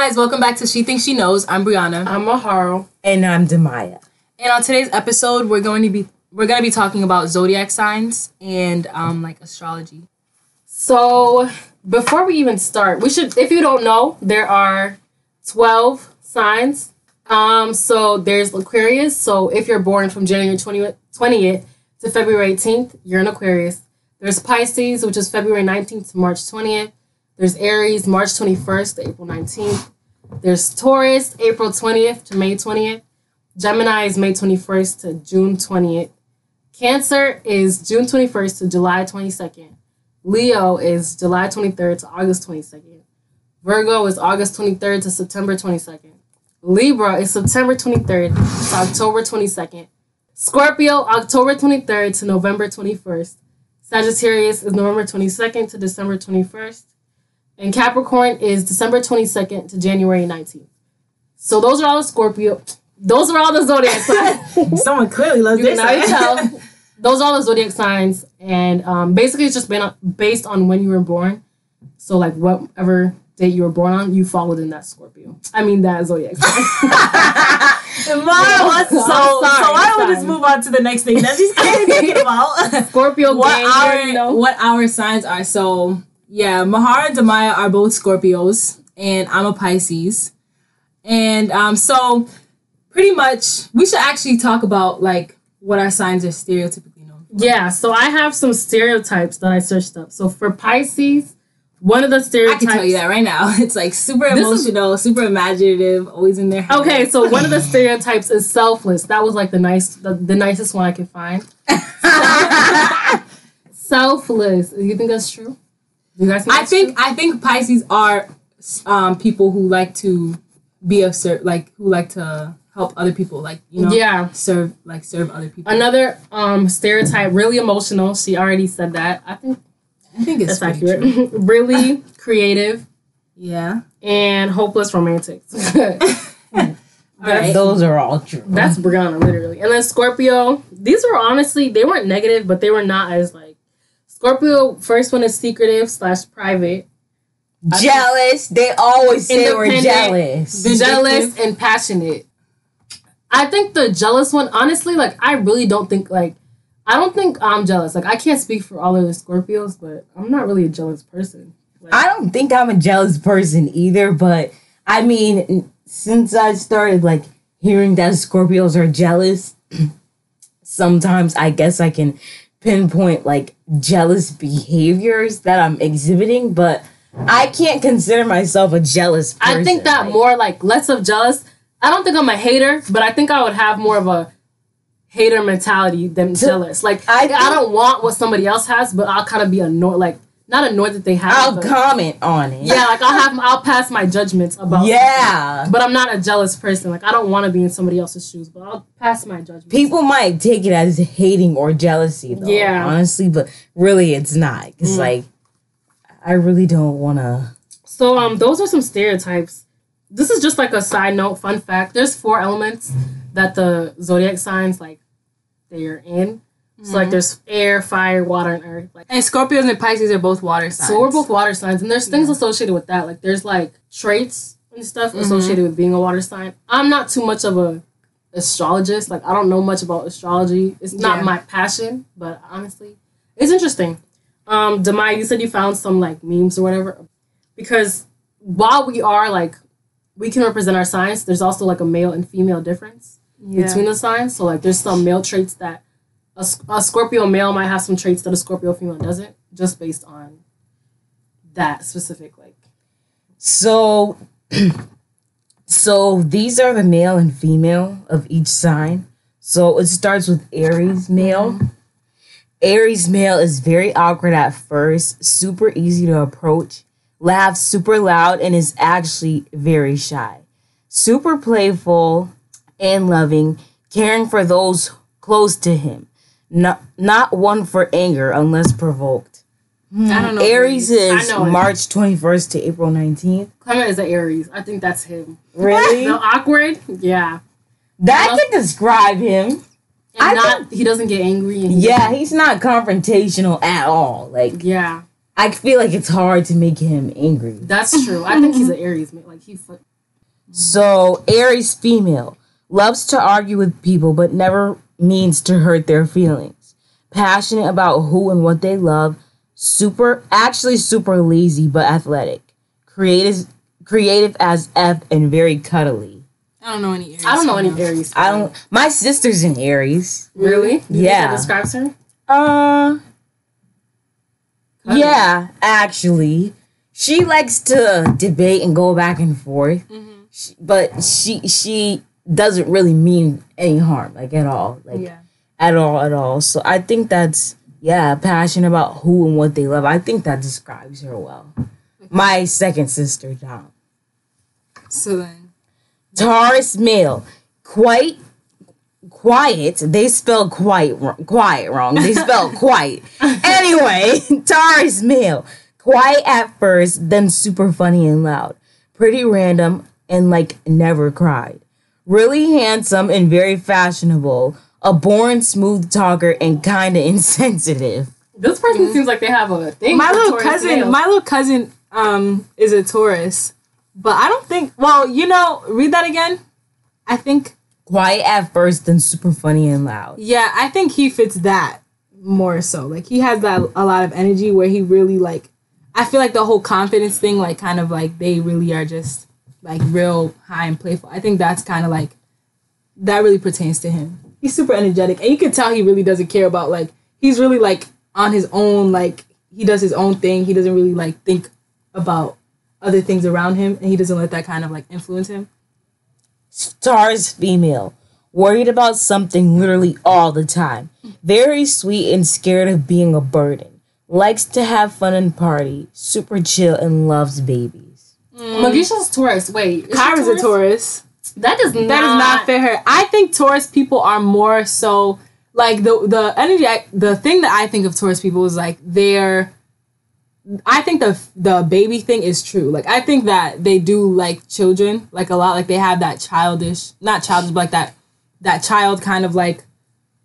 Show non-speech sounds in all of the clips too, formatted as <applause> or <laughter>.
guys, welcome back to She Thinks She Knows. I'm Brianna. I'm Maharo. And I'm Demaya. And on today's episode, we're going to be we're going to be talking about zodiac signs and um like astrology. So, before we even start, we should if you don't know, there are 12 signs. Um so there's Aquarius. So, if you're born from January 20th, 20th to February 18th, you're an Aquarius. There's Pisces, which is February 19th to March 20th. There's Aries, March 21st to April 19th. There's Taurus, April 20th to May 20th. Gemini is May 21st to June 20th. Cancer is June 21st to July 22nd. Leo is July 23rd to August 22nd. Virgo is August 23rd to September 22nd. Libra is September 23rd to October 22nd. Scorpio, October 23rd to November 21st. Sagittarius is November 22nd to December 21st. And Capricorn is December 22nd to January 19th. So those are all the Scorpio. Those are all the zodiac <laughs> signs. Someone clearly loves you this. can tell. <laughs> Those are all the zodiac signs, and um, basically it's just been on, based on when you were born. So like whatever date you were born on, you followed in that Scorpio. I mean that zodiac sign. <laughs> Was so. Sorry, so why don't we just move on to the next thing that she's thinking about? Scorpio What you our already know. what our signs are. So yeah, Mahara and Demaya are both Scorpios, and I'm a Pisces. And um, so pretty much we should actually talk about like what our signs are stereotypically known. for. Yeah, so I have some stereotypes that I searched up. So for Pisces, one of the stereotypes. I can tell you that right now. <laughs> It's like super This is- emotional, super imaginative, always in their head. Okay, so <laughs> one of the stereotypes is selfless. That was like the nice, the, the nicest one I could find. <laughs> selfless. You think that's true? You guys think I think true? I think Pisces are um, people who like to be of ser- like who like to help other people, like you know, Yeah. serve like serve other people. Another um stereotype, really emotional. She already said that. I think I think it's that's accurate. true. <laughs> really creative Yeah. and hopeless romantics. <laughs> Alright. Those are all true. That's Brianna, literally. And then Scorpio, these were honestly, they weren't negative, but they were not as like Scorpio, first one is secretive slash private. jealous. They always say we're jealous. Vindictive. jealous and passionate. I think the jealous one, honestly, like I really don't think like I don't think I'm jealous. Like I can't speak for all of the Scorpios, but I'm not really a jealous person. Like, I don't think I'm a jealous person either, but I mean, since I started like hearing that Scorpios are jealous, <clears throat> sometimes I guess I can pinpoint like jealous behaviors that I'm exhibiting, but I can't consider myself a jealous person. I think that Like, more like less of jealous. I don't think I'm a hater, but I think I would have more of a hater mentality than jealous. Like I I, don't want what somebody else has, but I'll kind of be annoyed. Like not annoyed that they have. I'll comment on it. yeah, like I'll have I'll pass my judgments about. Yeah. But I'm not a jealous person. Like I don't want to be in somebody else's shoes, but I'll pass my judgment. People might take it as hating or jealousy, though. Yeah. Honestly, but really, it's not. It's Mm. like, I really don't want to. So um, those are some stereotypes. This is just like a side note, fun fact. There's four elements that the zodiac signs like they're in. So like there's air, fire, water, and earth. Like And Scorpios and Pisces are both water signs. so we're both water signs, and there's things associated with that. Like there's like traits and stuff associated with being a water sign. I'm not too much of a astrologist. Like I don't know much about astrology. It's not Yeah. my passion, but honestly, it's interesting. Um, Demai, you said you found some like memes or whatever, because while we are like we can represent our signs, there's also like a male and female difference Yeah. between the signs. So like there's some male traits that a, a Scorpio male might have some traits that a Scorpio female doesn't, just based on that specific like. So, <clears throat> so these are the male and female of each sign. So it starts with Aries male. Mm-hmm. Aries male is very awkward at first, super easy to approach, laughs super loud, and is actually very shy. Super playful and loving, caring for those close to him. Not, not one for anger unless provoked. I don't know. Aries is I know it. March 21st to April 19th. Clement is an Aries. I think that's him. Really? <laughs> The awkward, yeah. That can describe him. And I not he doesn't get angry. And he Yeah, he's not confrontational at all. Like yeah, I feel like it's hard to make him angry. that's true. I think he's an Aries. Like he, So Aries female loves to argue with people but never means to hurt their feelings. Passionate about who and what they love. Super actually super lazy but athletic. Creative creative as F and very cuddly. I don't know any Aries. I don't know any. Aries. I don't my sister's in Aries. really. You Yeah. that describes her. Uh Cuddly. Yeah, actually. She likes to debate and go back and forth. She- but she she doesn't really mean any harm, like at all. Like Yeah. at all, at all. So I think that's yeah, passionate about who and what they love. I think that describes her well. My second sister, Dom. So then, Taurus male, quite quiet. They spell quite quiet wrong. They spell <laughs> quite. Anyway, <laughs> Taurus male, quiet at first, then super funny and loud. Pretty random and like never cried. Really handsome and very fashionable. A born smooth talker and kind of <laughs> insensitive. This person seems like they have a thing. my little Taurus cousin, males. my little cousin, um, is a Taurus, but I don't think. Well, you know, read that again. I think. Quiet at first, then super funny and loud. Yeah, I think he fits that more so. Like he has that a lot of energy where he really like. I feel like the whole confidence thing, like kind of like they really are just like real high and playful. I think that's kind of like that really pertains to him. He's super energetic, and you can tell he really doesn't care about like he's really like on his own. Like he does his own thing. He doesn't really like think about other things around him, and he doesn't let that kind of like influence him. Stars female, worried about something literally all the time. Very sweet and scared of being a burden. Likes to have fun and party. Super chill and loves babies. Magisha's Taurus. Wait, is Kyra's a Taurus. That does not. That does not fit her. I think Taurus people are more so like the the energy. I, the thing that I think of Taurus people is like they're. I think the the baby thing is true. Like I think that they do like children like a lot. Like they have that childish, not childish, but like that that child kind of like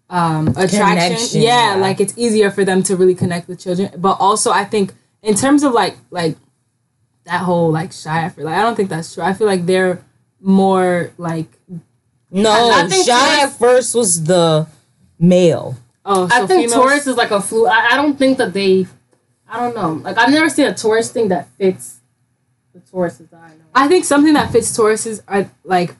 um attraction. Yeah, yeah. like it's easier for them to really connect with children. But also, I think in terms of like like that whole like shy effort, like I don't think that's true. I feel like they're more like No, I think shy at first was the male. oh. So I think females- Taurus is like a flu. I, I don't think that they. I don't know. Like I've never seen a Taurus thing that fits the Tauruses that I know. I think something that fits Tauruses are like,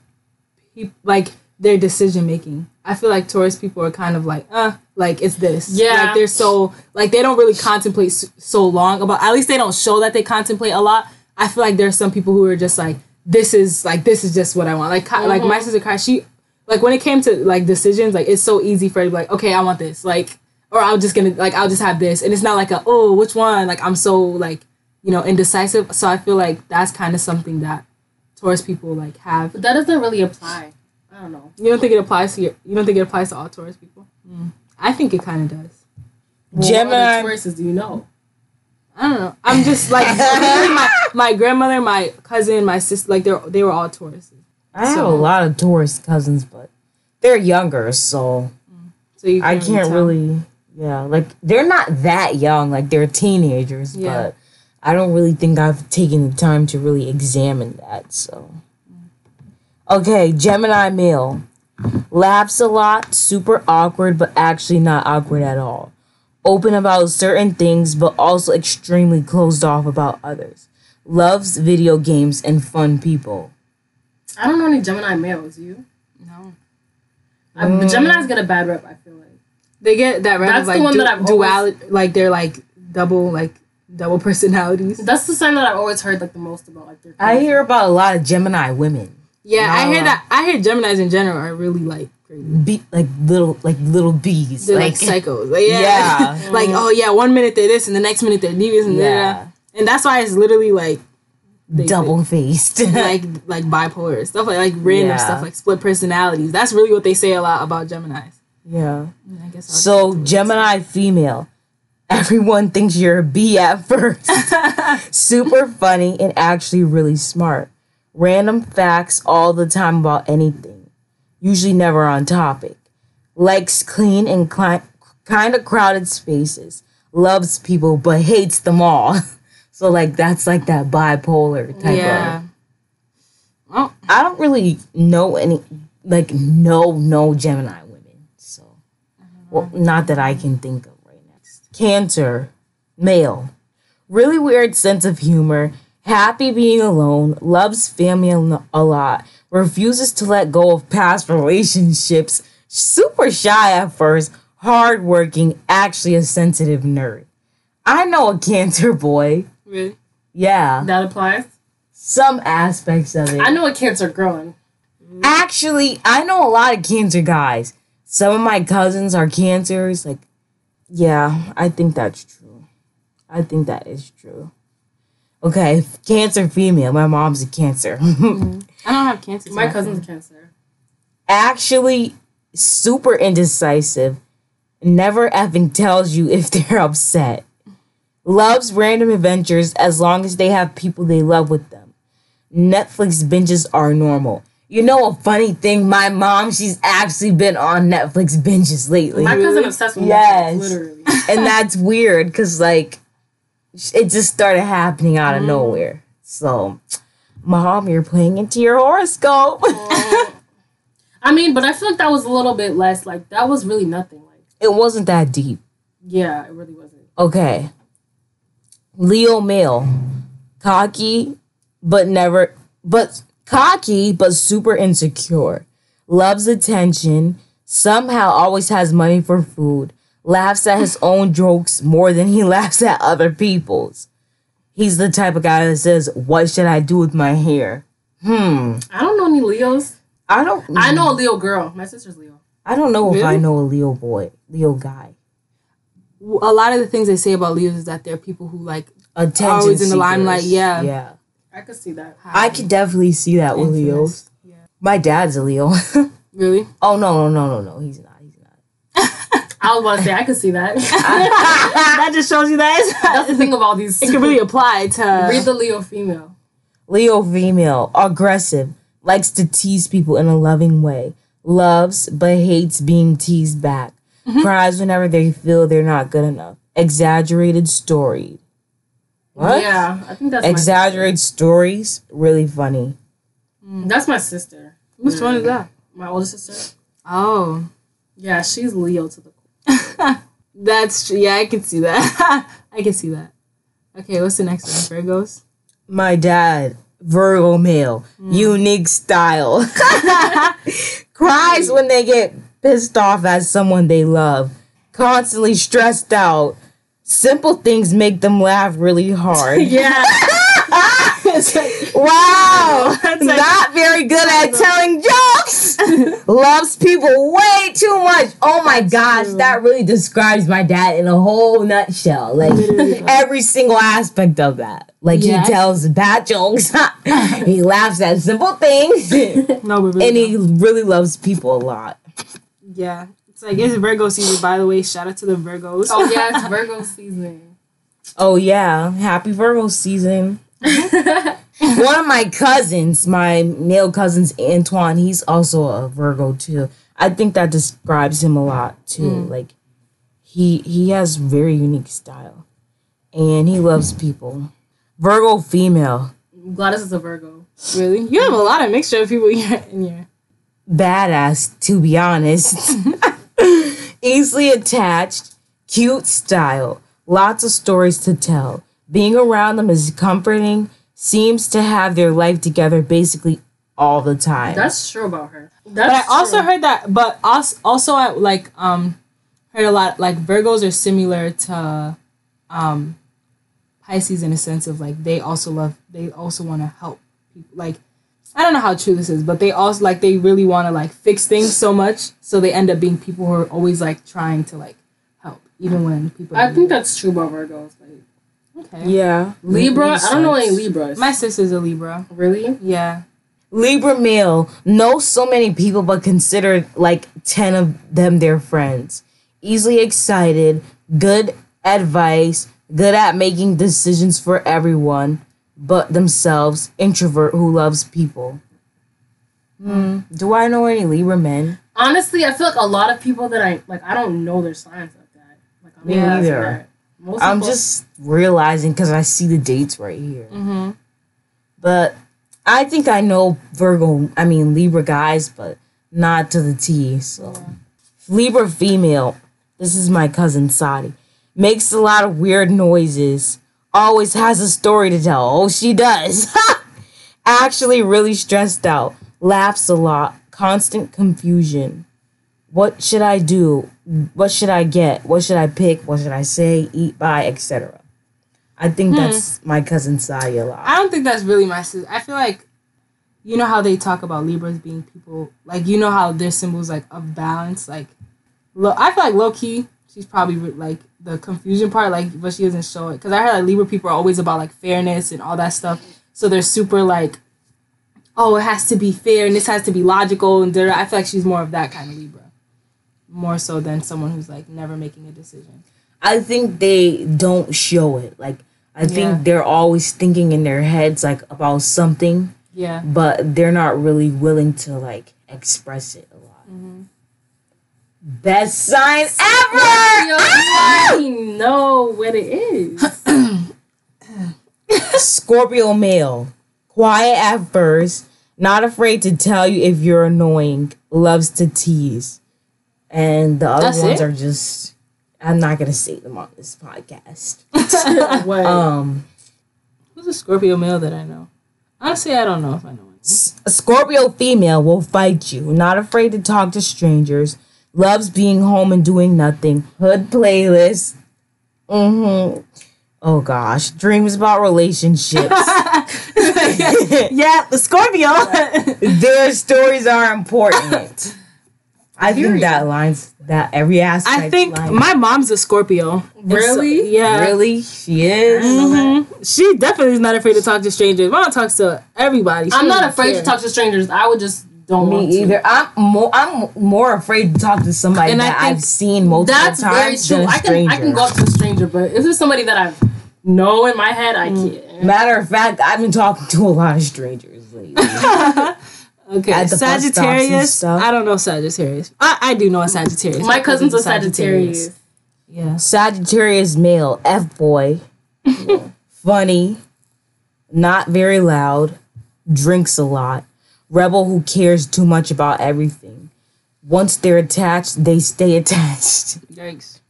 peop- like their decision making. I feel like Taurus people are kind of like, uh, like it's this. Yeah. Like they're so like they don't really contemplate so long about. At least they don't show that they contemplate a lot. I feel like there's some people who are just like, this is like this is just what I want. Like Kai like uh-huh. my sister Kai, she like when it came to like decisions, like it's so easy for her to be like, okay, I want this, like, or I'm just gonna like I'll just have this, and it's not like a oh which one. Like I'm so like you know indecisive. So I feel like that's kind of something that Taurus people like have. But that doesn't really apply. I don't know. You don't think it applies to your? You don't think it applies to all Taurus people? Mm. I think it kind of does. Well, Gemini- What other Tauruses do you know? I don't know. I'm just like <laughs> my my grandmother, my cousin, my sister. Like they they were all Tauruses. I have So- a lot of Taurus cousins, but they're younger, so mm. So you I can't really. Yeah, like they're not that young. Like they're teenagers, Yeah. but I don't really think I've taken the time to really examine that. So, okay, Gemini male, laughs a lot, super awkward, but actually not awkward at all. Open about certain things, but also extremely closed off about others. Loves video games and fun people. I don't know any Gemini males. You? No, I, the mm. Gemini's get a bad rep. I feel like. they get that rep That's of the one du- that I've duality. Like they're like double like double <laughs> personalities. That's the sign that I've always heard like the most about. Like their. I hear about a lot of Gemini women. Yeah, I hear that. I hear Gemini's in general are really like crazy. Be like little like little bees. They're like, <laughs> psychos. Like, yeah. Yeah. <laughs> like oh yeah, one minute they're this and the next minute they're devious and Yeah. And that's why it's literally like double faced. <laughs> like like bipolar stuff like like random Yeah. stuff like split personalities. That's really what they say a lot about Gemini's. yeah. I guess I'll So Gemini female. Everyone thinks you're a bee at first. Super funny and actually really smart. Random facts all the time about anything. Usually never on topic. Likes clean and cli- kind of crowded spaces. Loves people but hates them all. <laughs> so like that's like that bipolar type yeah. of. Oh, I don't really know any like no no Gemini women. So uh-huh. well not that I can think of right now. Cancer, male. Really weird sense of humor, happy being alone, loves family a lot, refuses to let go of past relationships, super shy at first, hardworking, actually a sensitive nerd. I know a cancer boy. really? Yeah. That applies. Some aspects of it. I know a cancer growing. Actually, I know a lot of cancer guys. Some of my cousins are cancers. Like, yeah, I think that's true. I think that is true. Okay, cancer female. My mom's a cancer. <laughs> Mm-hmm. I don't have cancer. My cousin's a cancer. Actually, super indecisive. Never effing tells you if <laughs> they're upset. Loves random adventures as long as they have people they love with them. Netflix binges are normal. You know a funny thing? My mom, she's actually been on Netflix binges lately. My cousin obsessed with Yes. Netflix, literally. <laughs> and that's weird because, like, it just started happening out of mm-hmm. nowhere. So, mom, you're playing into your horoscope. <laughs> I mean, but I feel like that was a little bit less. Like that was really nothing. Like it wasn't that deep. yeah, it really wasn't. Okay. Leo male. Cocky, but never, but cocky, but super insecure. Loves attention. Somehow always has money for food. Laughs at his own jokes more than he laughs at other people's. He's the type of guy that says, What should I do with my hair? Hmm. I don't know any Leos. I don't I know a Leo girl. My sister's Leo. I don't know if I know a Leo boy, Leo guy. A lot of the things they say about Leos is that they're people who like Attention Always in the limelight, yeah. Yeah. I could see that. I could definitely see that with Leos. Yeah. My dad's a Leo. <laughs> Really? oh no no no no no he's not he's not. I was about to say I could see that. <laughs> <laughs> that just shows you that That's the thing of all these. it can really apply to Read the Leo female. Leo female, aggressive, likes to tease people in a loving way, loves but hates being teased back, mm-hmm. cries whenever they feel they're not good enough, exaggerated story. What? Yeah, I think that's Exaggerated stories, really funny. sister. That's my sister. which one is mm. that? My older sister. Oh, Yeah, she's Leo to the. <laughs> that's true. Yeah, I can see that. <laughs> I can see that. Okay, what's the next one? Virgos. My dad, Virgo male, mm. unique style. <laughs> Cries when they get pissed off at someone they love. Constantly stressed out. Simple things make them laugh really hard. Yeah. <laughs> Wow! Not very good at telling jokes. <laughs> Loves people way too much. Oh my gosh, that really describes my dad in a whole nutshell. Like every single aspect of that. Like Yeah. he tells bad jokes. <laughs> he laughs at simple things. no, but really and no. he really loves people a lot. yeah. It's like it's Virgo season, by the way. Shout out to the Virgos. oh yeah, it's Virgo season. Oh yeah, happy Virgo season. Mm-hmm. One of my cousins, my male cousins, Antoine, he's also a Virgo too. I think that describes him a lot too. Mm. Like he he has very unique style, and he loves people. Virgo female, Gladys is a Virgo. really? You have a lot of mixture of people <laughs> in your. In your badass to be honest. <laughs> Easily attached, cute style, lots of stories to tell. Being around them is comforting. Seems to have their life together basically all the time. That's true about her. but That's I also true. heard that. But also, also I like um heard a lot like Virgos are similar to um Pisces in a sense of like they also love they also want to help people like I don't know how true this is, but they also like they really want to like fix things so much, so they end up being people who are always like trying to like help, even when people. I think that's true about Virgos. Like okay. yeah. Libra, Makes I don't know any sense. Libras. My sister's a Libra. really? Yeah. Libra male knows so many people, but considered like 10 of them their friends. Easily excited, good advice, good at making decisions for everyone but themselves, introvert who loves people. Hmm. Do I know any Libra men? Honestly, I feel like a lot of people that I like, I don't know their signs like that. Like I'm Me realizing neither. Most I'm just realizing because I see the dates right here. Mm-hmm. But I think I know Virgo, I mean Libra guys, but not to the T. So Libra female. This is my cousin Sadi. Makes a lot of weird noises. Always has a story to tell. Oh, she does. <laughs> Actually, really stressed out. Laughs a lot. Constant confusion. What should I do? What should I get? What should I pick? What should I say? Eat, buy, etc. I think hmm. that's my cousin Sadi a lot. I don't think that's really my sister. I feel like you know how they talk about Libras being people like you know how their symbols like of balance like low, I feel like low key she's probably like the confusion part like but she doesn't show it because I heard like Libra people are always about like fairness and all that stuff so they're super like oh it has to be fair and this has to be logical and da-da. I feel like she's more of that kind of Libra more so than someone who's like never making a decision I think they don't show it. Like I think Yeah. they're always thinking in their heads like about something, yeah but they're not really willing to like express it a lot. Mm-hmm. Best sign ever. Yo, I already know what it is. <clears throat> Scorpio male, quiet at first, not afraid to tell you if you're annoying, loves to tease, and the other That's ones it? are just. I'm not gonna say them on this podcast. <laughs> <laughs> <laughs> what? Um. who's a Scorpio male that I know honestly I don't know if I know one A Scorpio female will fight you, not afraid to talk to strangers, loves being home and doing nothing. Hood playlist. Mm-hmm. Oh gosh. Dreams about relationships. yeah the Scorpio Their stories are important. I think Period. that lines that every aspect. I think lines. my mom's a Scorpio. And so- Really? yeah. really she is. Mhm. She definitely is not afraid to talk to strangers. My mom talks to everybody. She I'm not afraid care. to talk to strangers. I would just don't want Me to. either. I'm more. I'm more afraid to talk to somebody And I that think I've seen multiple times. That's very true. than a I can. I can go up to a stranger, but if it's somebody that I know in my head, I can't. Matter of fact, I've been talking to a lot of strangers lately. <laughs> Okay, At the bus stops and Sagittarius. stuff. I don't know Sagittarius. I, I do know a Sagittarius. My cousin's a Sagittarius. Yeah. Sagittarius male, F boy, <laughs> funny, not very loud, drinks a lot, rebel who cares too much about everything. Once they're attached, they stay attached. <laughs> Yikes.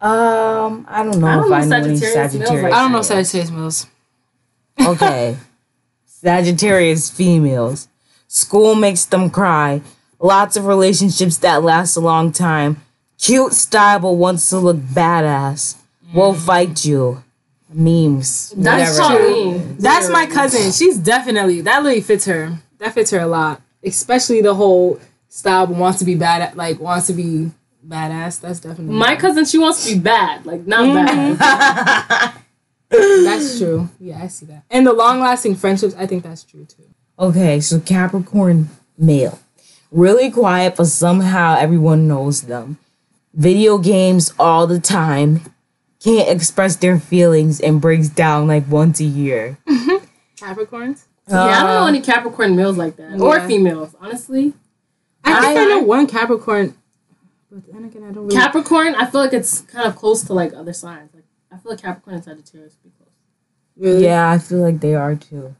Um, I don't know I don't if know I know any Sagittarius males like I don't know Sagittarius males. Okay. <laughs> Sagittarius females. School makes them cry. Lots of relationships that last a long time. Cute style but wants to look badass. Will mm. fight you. Memes. That's true. That's my cousin. She's definitely that really fits her. That fits her a lot. Especially the whole style but wants to be bad at like wants to be badass. That's definitely My cousin, she wants to be bad, like not mm-hmm. bad. <laughs> That's true. Yeah, I see that. And the long lasting friendships, I think that's true too. Okay, so Capricorn male. Really quiet, but somehow everyone knows them. Video games all the time. Can't express their feelings and breaks down like once a year. Capricorns? yeah, I don't know Uh, any Capricorn males like that, or females. Honestly, I think I, I- know one Capricorn, but then again, I don't really. Capricorn, I feel like it's kind of close to like other signs. Like I feel like Capricorn and Sagittarius be close. really? Yeah, I feel like they are too.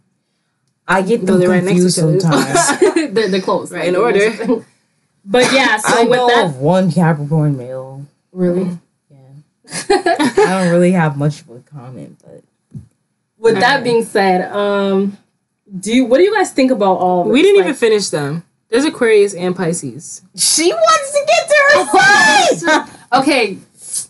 I get Though them they're right next to confused each other. sometimes. <laughs> they're, they're close, Right, in order. that's the thing. But yeah, so I with know that, of one Capricorn male. really, Yeah. <laughs> I don't really have much of a comment, but with that Alright. being said, um, do you what do you guys think about all? Of We didn't Like, even finish them. There's Aquarius and Pisces. she wants to get to her <laughs> side. Okay, okay.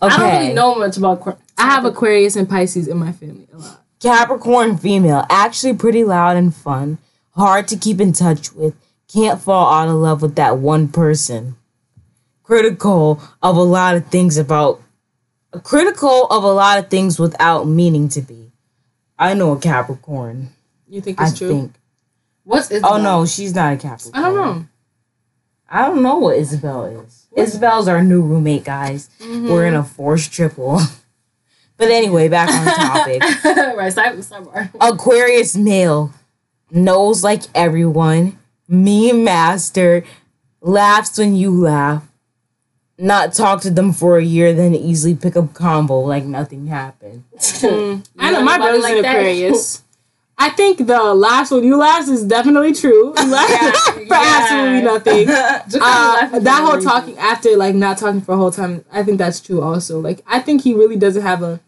I don't really know much about. Aqu- I have Aquarius and Pisces in my family a lot. Capricorn female, actually pretty loud and fun, hard to keep in touch with, can't fall out of love with that one person. Critical of a lot of things about critical of a lot of things without meaning to be. I know a Capricorn. You think I true? think. What's is Oh no, she's not a Capricorn. I don't know. I don't know what Isabel is. Isabel's our new roommate, guys. Mm-hmm. We're in a forced triple. <laughs> but anyway, back on topic. <laughs> right, side, sidebar. Aquarius male knows like everyone, meme master, laughs when you laugh. Not talk to them for a year, then easily pick up combo like nothing happened. <laughs> Mm. I know know my anybody brother's like an that? Aquarius. <laughs> I think the last one you last is definitely true. You laughed for yeah. absolutely nothing. <laughs> Uh, that whole reason. talking after like not talking for a whole time, I think that's true also. Like I think he really doesn't have a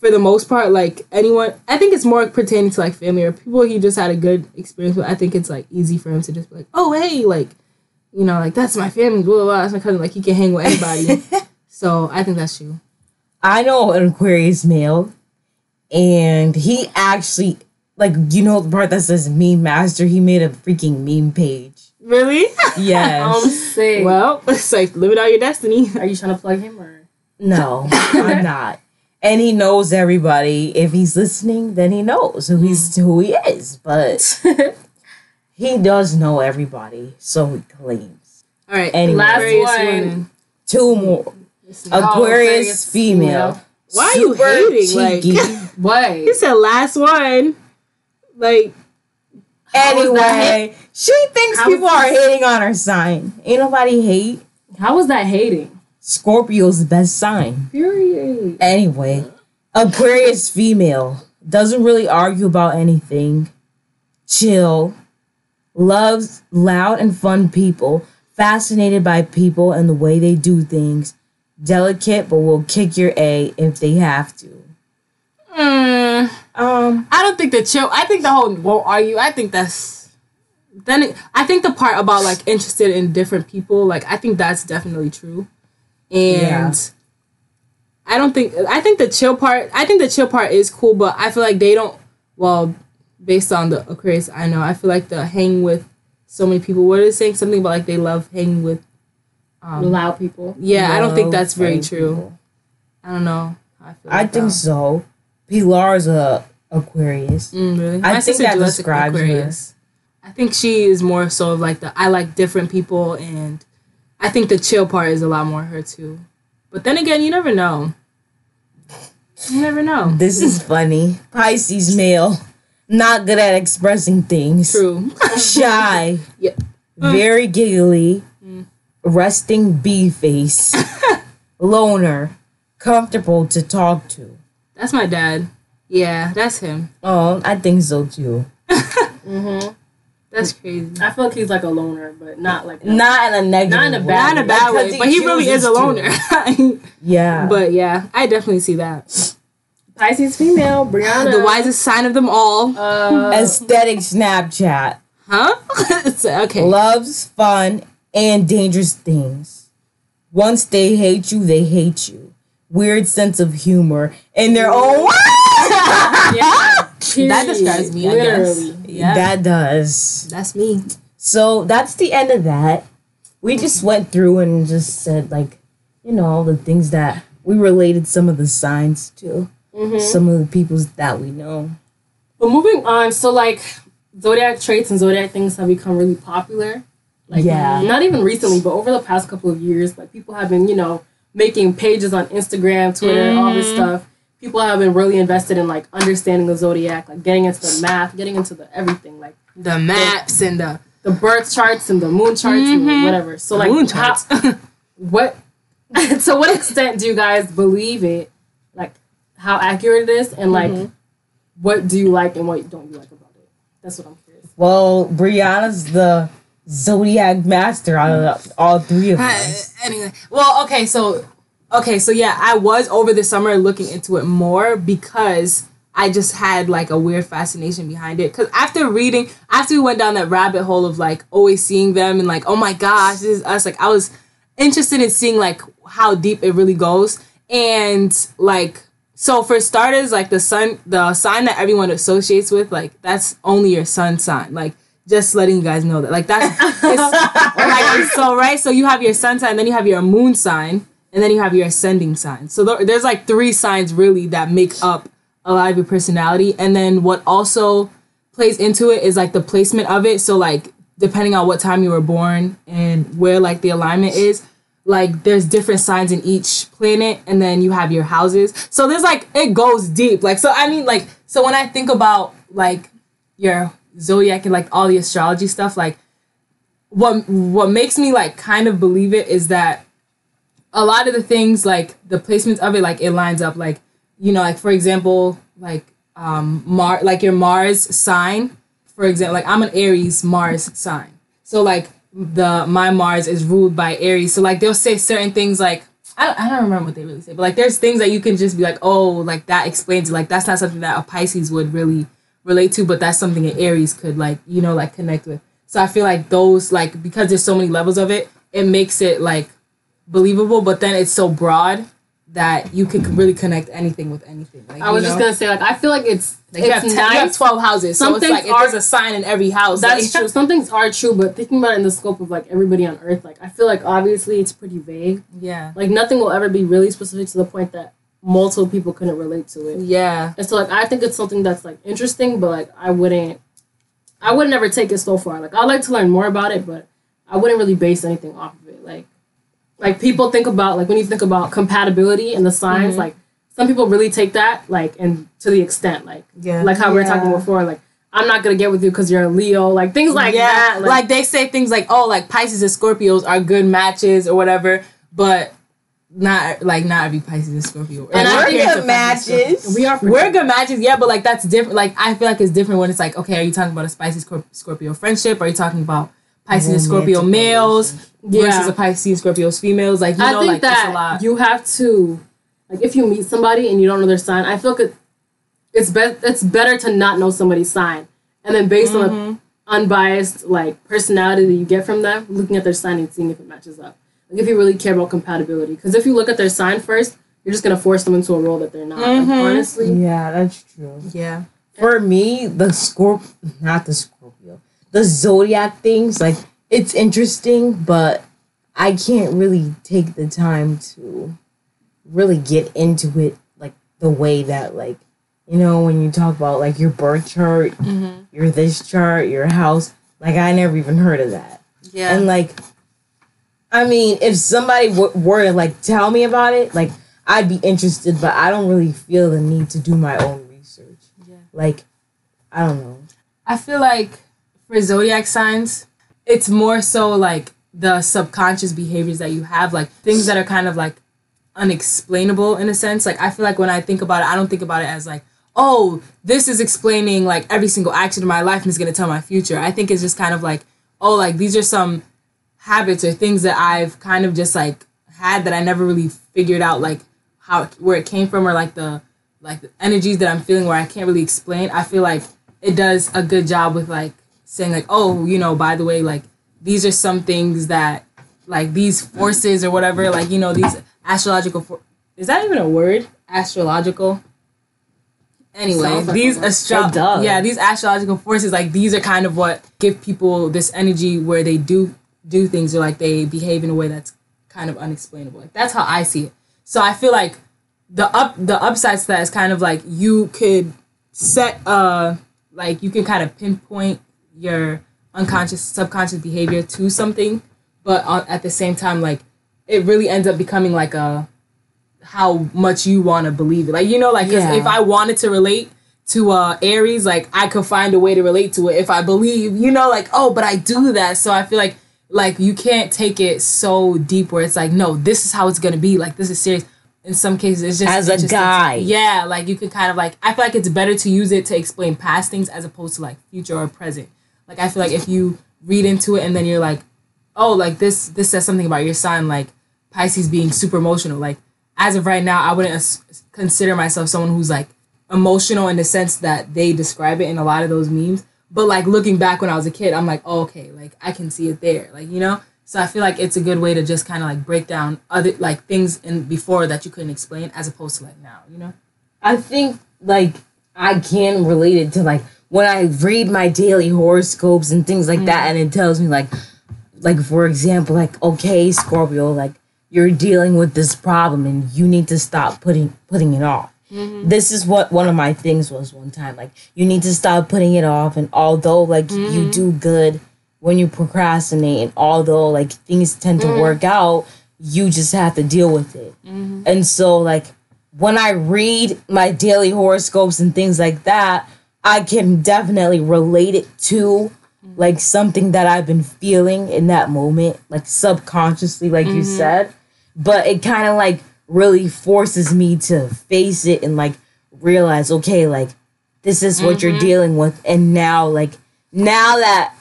for the most part, like anyone I think it's more pertaining to like family or people he just had a good experience with. I think it's like easy for him to just be like, Oh hey, like you know, like that's my family, blah blah blah, that's my cousin, like he can hang with anybody. <laughs> so I think that's true. I know an Aquarius male, and he actually like you know the part that says meme master. He made a freaking meme page. Really? Yes. <laughs> I'm sick. well, it's like living out your destiny. <laughs> Are you trying to plug him or? no, I'm <laughs> not. And he knows everybody. If he's listening, then he knows who he's mm. who he is. But he does know everybody, so he claims. All right. Anyway. Last Aquarius one. Two more. Oh, Aquarius female. Why are you Super hating? Like- cheeky. <laughs> What? He said last one. Like was anyway, she thinks How people are hating on her sign. Ain't nobody hate. How was that hating? Scorpio's the best sign. Period. Anyway, Aquarius female doesn't really argue about anything. Chill. Loves loud and fun people. Fascinated by people and the way they do things. Delicate, but will kick your A if they have to. mm, Um, I don't think the chill I think the whole won't argue. I think that's then it, I think the part about like interested in different people, like I think that's definitely true. And Yeah. I don't think I think the chill part I think the chill part is cool, but I feel like they don't well, based on the Aquarius I know, I feel like the hang with so many people. What is it saying? Something about like they love hanging with um, Loud people. Yeah, I don't think that's very true. people. I don't know. how I, feel I about think that. so. Pilar's a Aquarius. Mm, really? I My think that Juliet's describes her. I think she is more so of like the I like different people, and I think the chill part is a lot more her too. But then again, you never know. You never know. This is funny. Pisces male, not good at expressing things. True. Shy, <laughs> yeah. very giggly, resting bee face, <laughs> loner, comfortable to talk to. That's my dad. Yeah, that's him. Oh, I think so too. <laughs> Mhm. That's crazy. I feel like he's like a loner, but not like Not in a negative Not in a way. bad- Not in a bad Because way, but he really is a loner. <laughs> Yeah. but yeah, I definitely see that. Pisces female, Brianna. The wisest sign of them all. Uh, Aesthetic Snapchat. Huh? Okay. Loves fun and dangerous things. Once they hate you, they hate you. Weird sense of humor in their own yeah, That describes me, I guess. Literally. Yeah. That does. that's me. So that's the end of that. We just went through and just said like, you know, all the things that we related some of the signs to. Mm-hmm. Some of the peoples that we know. But moving on, so like zodiac traits and zodiac things have become really popular. Like Yeah. not even recently, but over the past couple of years, like people have been, you know, making pages on Instagram, Twitter, all this mm-hmm. stuff. People have been really invested in like understanding the zodiac, like getting into the math, getting into the everything, like The maps and the the birth charts and the moon charts and mm-hmm. whatever. So like moon how- <laughs> what <laughs> to what extent do you guys believe it? Like how accurate it is and like mm-hmm. what do you like and what don't you like about it? That's what I'm curious. Well, Brianna's the zodiac master out of all three of us. anyway, well, okay, so okay, so yeah, I was over the summer looking into it more because I just had like a weird fascination behind it. Because after reading, after we went down that rabbit hole of like always seeing them and like, oh my gosh, this is us. Like I was interested in seeing like how deep it really goes, and like. So for starters, like the sun, the sign that everyone associates with, like that's only your sun sign. Like just letting you guys know that, like that's like so right. So you have your sun sign, then you have your moon sign, and then you have your ascending sign. So there, there's like three signs really that make up a lot of your personality. And then what also plays into it is like the placement of it. So like depending on what time you were born and where like the alignment is, like there's different signs in each planet and then you have your houses. So there's like it goes deep. Like so I mean like so when I think about like your zodiac and like all the astrology stuff like what what makes me like kind of believe it is that a lot of the things like the placements of it like it lines up like you know like for example like um Mar like your Mars sign, for example, like I'm an Aries Mars sign. So like the my Mars is ruled by Aries. So like they'll say certain things like I don't, I don't remember what they really say, but like there's things that you can just be like, oh, like that explains it. Like that's not something that a Pisces would really relate to, but that's something an Aries could like, you know, like connect with. So I feel like those like because there's so many levels of it, it makes it like believable, but then it's so broad that you can really connect anything with anything. Like, I was just know? gonna say like I feel like it's Like you have, it's 10, you have 12 houses. So it's like if there's a sign in every house. That's like, true. Some things are true, but thinking about it in the scope of like everybody on Earth, like I feel like obviously it's pretty vague. Yeah. Like nothing will ever be really specific to the point that multiple people couldn't relate to it. Yeah. And so like I think it's something that's like interesting, but like I wouldn't I would never take it so far. Like I'd like to learn more about it, but I wouldn't really base anything off of it. Like like people think about like when you think about compatibility and the signs, Mm-hmm. like some people really take that like and to the extent like Yeah. like how we were talking before, like I'm not gonna get with you because you're a Leo, like things like yeah. that. Like, they say things like, oh, like Pisces and Scorpios are good matches or whatever, but not like not every Pisces and Scorpio. And I think we're good matches. we are We're good matches, yeah, but like that's different. Like I feel like it's different when it's like, okay, are you talking about a Pisces Scorp- Scorpio friendship? Are you talking about Pisces and Scorpio Romantic males Yeah. versus a Pisces and Scorpios females? Like you I know, think like that's a that lot. you have to, like, if you meet somebody and you don't know their sign, I feel like it's be- it's better to not know somebody's sign, and then based on Mm-hmm. the unbiased like personality that you get from them, looking at their sign and seeing if it matches up. Like, if you really care about compatibility, because if you look at their sign first, you're just gonna force them into a role that they're not. Mm-hmm. Like, honestly, Yeah, that's true. yeah. For me, the Scorp not the Scorpio. The zodiac things, like it's interesting, but I can't really take the time to really get into it like the way that like you know when you talk about like your birth chart, your this chart, your house. Like I never even heard of that. Yeah. And like, I mean, if somebody w- were to like tell me about it, like I'd be interested, but I don't really feel the need to do my own research. Yeah. Like, I don't know. I feel like for zodiac signs, it's more so like the subconscious behaviors that you have, like things that are kind of like unexplainable in a sense. Like I feel like when I think about it, I don't think about it as like, oh, this is explaining like every single action in my life and is gonna tell my future. I think it's just kind of like, oh, like these are some habits or things that I've kind of just like had that I never really figured out like how where it came from or like the like the energies that I'm feeling where I can't really explain. I feel like it does a good job with like saying like, oh, you know, by the way, like these are some things that like these forces or whatever, like you know, these astrological for- is that even a word? Astrological. Anyway, like these astro yeah, these astrological forces, like these are kind of what give people this energy where they do do things or like they behave in a way that's kind of unexplainable. Like that's how I see it. So I feel like the up the upsides to that is kind of like you could set uh like you can kind of pinpoint your unconscious subconscious behavior to something but at the same time like it really ends up becoming like a how much you want to believe it like you know like Yeah. if i wanted to relate to uh aries like i could find a way to relate to it if i believe you know like oh but i do that so i feel like like you can't take it so deep where it's like no this is how it's gonna be. Like this is serious. In some cases it's just As a to- yeah like you could kind of like i feel like it's better to use it to explain past things as opposed to like future or present. Like i feel like if you read into it and then you're like oh like this this says something about your sign like pisces being super emotional. Like as of right now i wouldn't as- consider myself someone who's like emotional in the sense that they describe it in a lot of those memes but like looking back when i was a kid i'm like oh, okay like i can see it there like you know? So i feel like it's a good way to just kind of like break down other like things in before that you couldn't explain as opposed to like now you know? I think like I can relate it to like when I read my daily horoscopes and things like that, mm. and it tells me like, like for example, like okay, Scorpio, like you're dealing with this problem and you need to stop putting putting it off. Mm-hmm. This is what one of my things was one time. Like you need to stop putting it off, and although like you mm-hmm. do good when you procrastinate, and although like things tend to mm-hmm. work out, you just have to deal with it. And so like when I read my daily horoscopes and things like that, I can definitely relate it to like something that I've been feeling in that moment, like subconsciously, like you said. But it kind of like really forces me to face it and like realize, okay, like this is what you're mm-hmm. dealing with. And now like now that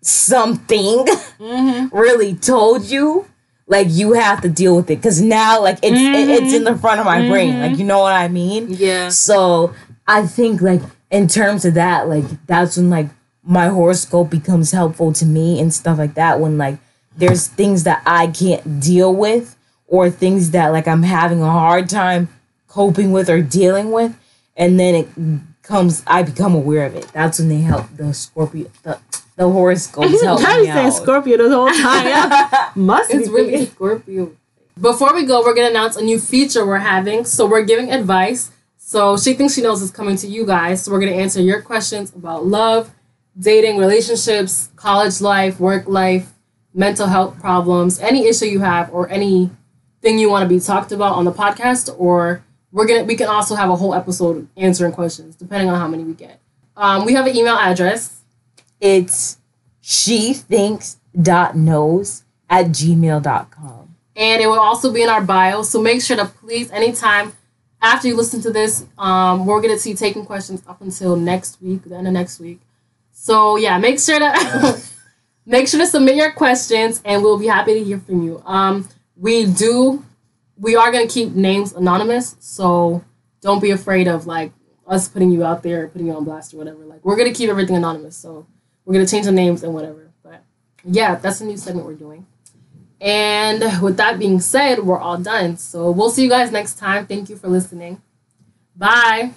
something mm-hmm. <laughs> really told you like you have to deal with it. Because now like it's it- it's mm-hmm. in the front of my brain. Like you know what i mean? Yeah. so i think like in terms of that like that's when like my horoscope becomes helpful to me and stuff like that. When like there's things that i can't deal with or things that like i'm having a hard time coping with or dealing with and then it comes i become aware of it that's when they help the scorpio the, the horoscopes <laughs> help I me was saying out. Scorpio the whole time. <laughs> Must It's be really Scorpio. Before we go, we're gonna announce a new feature we're having. So we're giving advice. So she thinks she knows is coming to you guys. So we're gonna answer your questions about love, dating, relationships, college life, work life, mental health problems, any issue you have, or anything you want to be talked about on the podcast. Or we're gonna we can also have a whole episode answering questions, depending on how many we get. Um, we have an email address. it's she thinks dot knows at gmail.com and it will also be in our bio. So make sure to please, anytime after you listen to this, um, we're gonna see taking questions up until next week, the end of next week. So yeah, make sure to <laughs> make sure to submit your questions, and we'll be happy to hear from you. Um, we do, we are gonna keep names anonymous, so don't be afraid of like us putting you out there, putting you on blast or whatever. Like we're gonna keep everything anonymous, so we're gonna change the names and whatever. But yeah, that's a new segment we're doing. And with that being said, we're all done. So we'll see you guys next time. Thank you for listening. Bye.